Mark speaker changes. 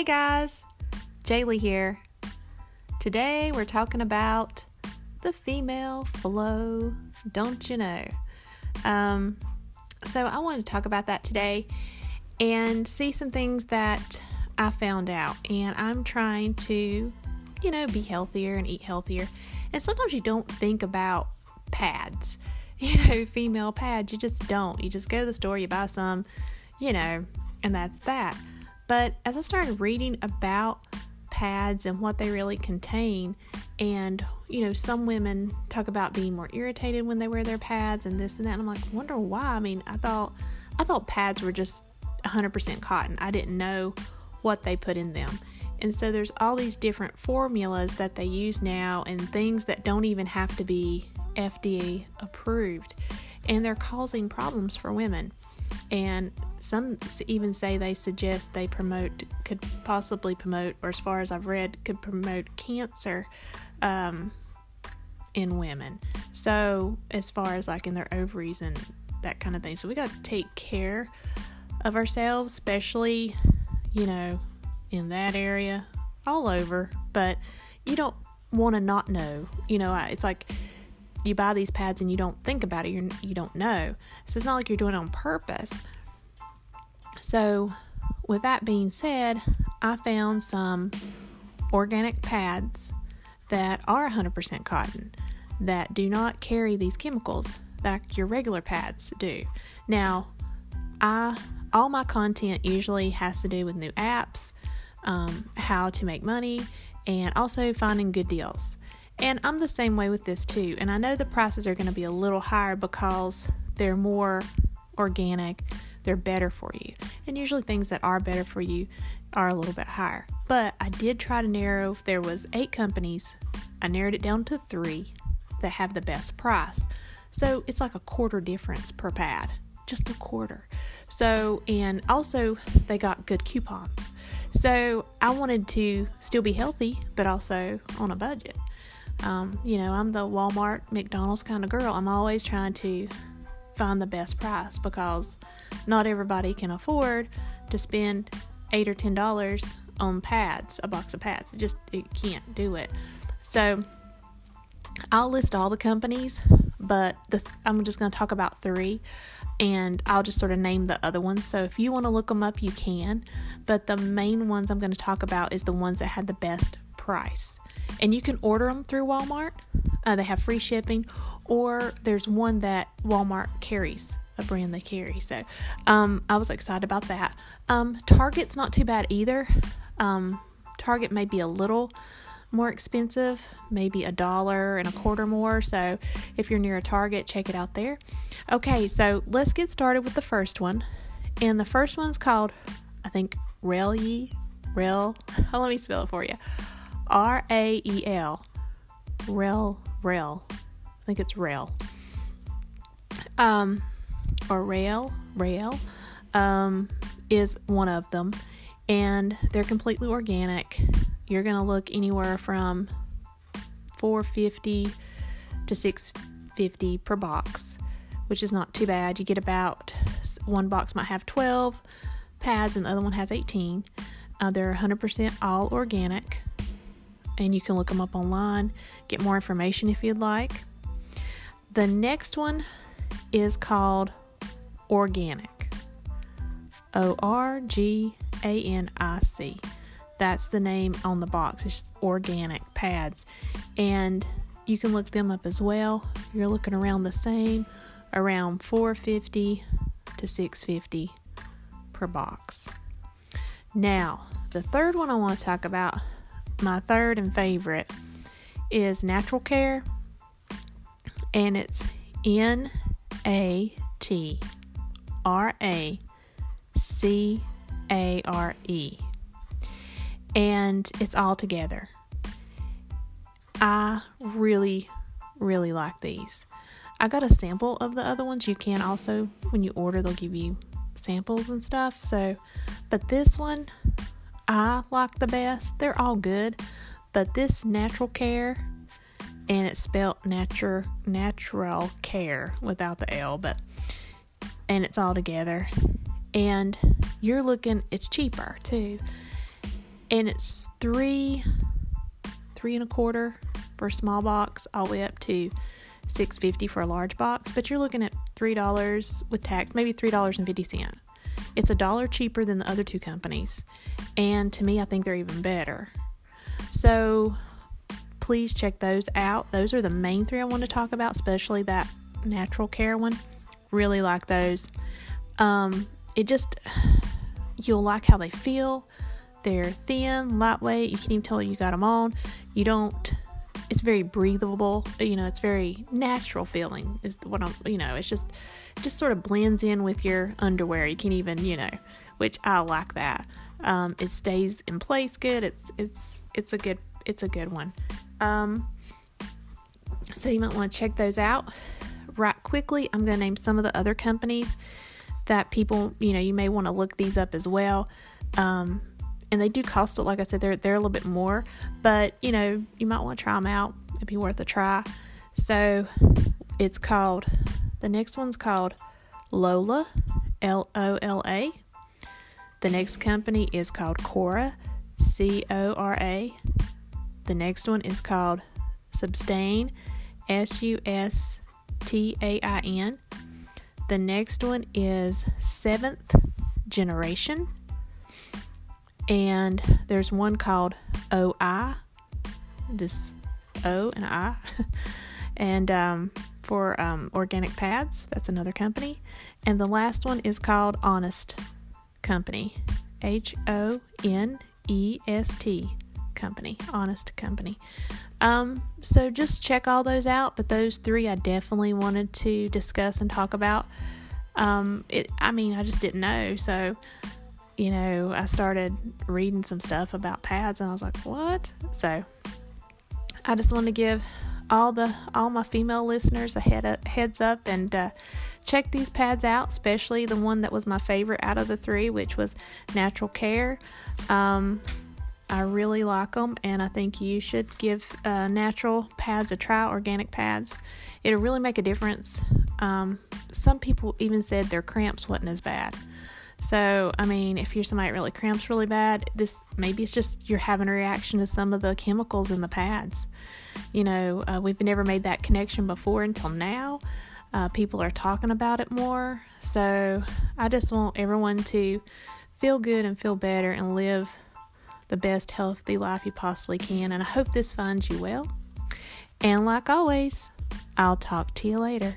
Speaker 1: Hey guys, Jaylee here. Today we're talking about the female flow, don't you know? Um, so I wanted to talk about that today and see some things that I found out. And I'm trying to, you know, be healthier and eat healthier. And sometimes you don't think about pads, you know, female pads. You just don't. You just go to the store, you buy some, you know, and that's that. But as I started reading about pads and what they really contain, and you know, some women talk about being more irritated when they wear their pads and this and that. And I'm like, wonder why. I mean, I thought I thought pads were just 100% cotton. I didn't know what they put in them. And so there's all these different formulas that they use now and things that don't even have to be FDA approved. And they're causing problems for women and some even say they suggest they promote could possibly promote or as far as i've read could promote cancer um, in women. So as far as like in their ovaries and that kind of thing. So we got to take care of ourselves especially you know in that area all over. But you don't want to not know. You know it's like you buy these pads and you don't think about it, you're, you don't know. So it's not like you're doing it on purpose. So, with that being said, I found some organic pads that are 100% cotton that do not carry these chemicals that your regular pads do. Now, I all my content usually has to do with new apps, um, how to make money, and also finding good deals. And I'm the same way with this too. And I know the prices are going to be a little higher because they're more organic, they're better for you. And usually things that are better for you are a little bit higher. But I did try to narrow there was 8 companies. I narrowed it down to 3 that have the best price. So it's like a quarter difference per pad. Just a quarter. So, and also they got good coupons. So I wanted to still be healthy, but also on a budget. Um, you know, I'm the Walmart, McDonald's kind of girl. I'm always trying to find the best price because not everybody can afford to spend eight or ten dollars on pads, a box of pads. It just it can't do it. So I'll list all the companies, but the, I'm just going to talk about three, and I'll just sort of name the other ones. So if you want to look them up, you can. But the main ones I'm going to talk about is the ones that had the best price and you can order them through Walmart. Uh, they have free shipping, or there's one that Walmart carries, a brand they carry. So um, I was excited about that. Um, Target's not too bad either. Um, Target may be a little more expensive, maybe a dollar and a quarter more. So if you're near a Target, check it out there. Okay, so let's get started with the first one. And the first one's called, I think, Rael. Rael. Let me spell it for you. R A E L. Rail, rail. I think it's rail. Um, or rail, rail, um, is one of them, and they're completely organic. You're gonna look anywhere from 450 to 650 per box, which is not too bad. You get about one box might have 12 pads, and the other one has 18. Uh, they're 100% all organic and you can look them up online, get more information if you'd like. The next one is called Organic. O R G A N I C. That's the name on the box. It's organic pads. And you can look them up as well. You're looking around the same, around 450 to 650 per box. Now, the third one I want to talk about my third and favorite is Natural Care, and it's N A T R A C A R E, and it's all together. I really, really like these. I got a sample of the other ones. You can also, when you order, they'll give you samples and stuff. So, but this one, I like the best. They're all good, but this natural care and it's spelled natural natural care without the L, but and it's all together. And you're looking it's cheaper too. and it's three, three and a quarter for a small box, all the way up to six fifty for a large box. But you're looking at three dollars with tax, maybe three dollars and fifty cent. It's a dollar cheaper than the other two companies, and to me, I think they're even better. So please check those out. Those are the main three I want to talk about, especially that natural care one. Really like those. Um, it just you'll like how they feel. They're thin, lightweight. You can even tell you got them on. You don't. It's very breathable. You know, it's very natural feeling. Is what I'm. You know, it's just just sort of blends in with your underwear. You can even you know, which I like that. Um, it stays in place good. It's it's it's a good it's a good one. Um, so you might want to check those out. Right quickly, I'm going to name some of the other companies that people, you know, you may want to look these up as well. Um, and they do cost, it. like I said, they're they're a little bit more, but you know, you might want to try them out. It'd be worth a try. So it's called. The next one's called Lola, L O L A. The next company is called Cora, C O R A. The next one is called Sustain, S U S T A I N. The next one is Seventh Generation. And there's one called OI, this O and I. and um, for um, organic pads, that's another company. And the last one is called Honest Company, H O N E S T Company, Honest Company. Um, so just check all those out, but those three I definitely wanted to discuss and talk about. Um, it, I mean, I just didn't know, so you know, I started reading some stuff about pads, and I was like, what? So I just want to give all the all my female listeners a head up, heads up and uh, check these pads out, especially the one that was my favorite out of the three, which was Natural Care. Um, I really like them, and I think you should give uh, natural pads a try, organic pads. It'll really make a difference. Um, some people even said their cramps wasn't as bad. So, I mean, if you're somebody that really cramps really bad, this maybe it's just you're having a reaction to some of the chemicals in the pads. You know, uh, we've never made that connection before until now. Uh, people are talking about it more. So, I just want everyone to feel good and feel better and live the best healthy life you possibly can. And I hope this finds you well. And like always, I'll talk to you later.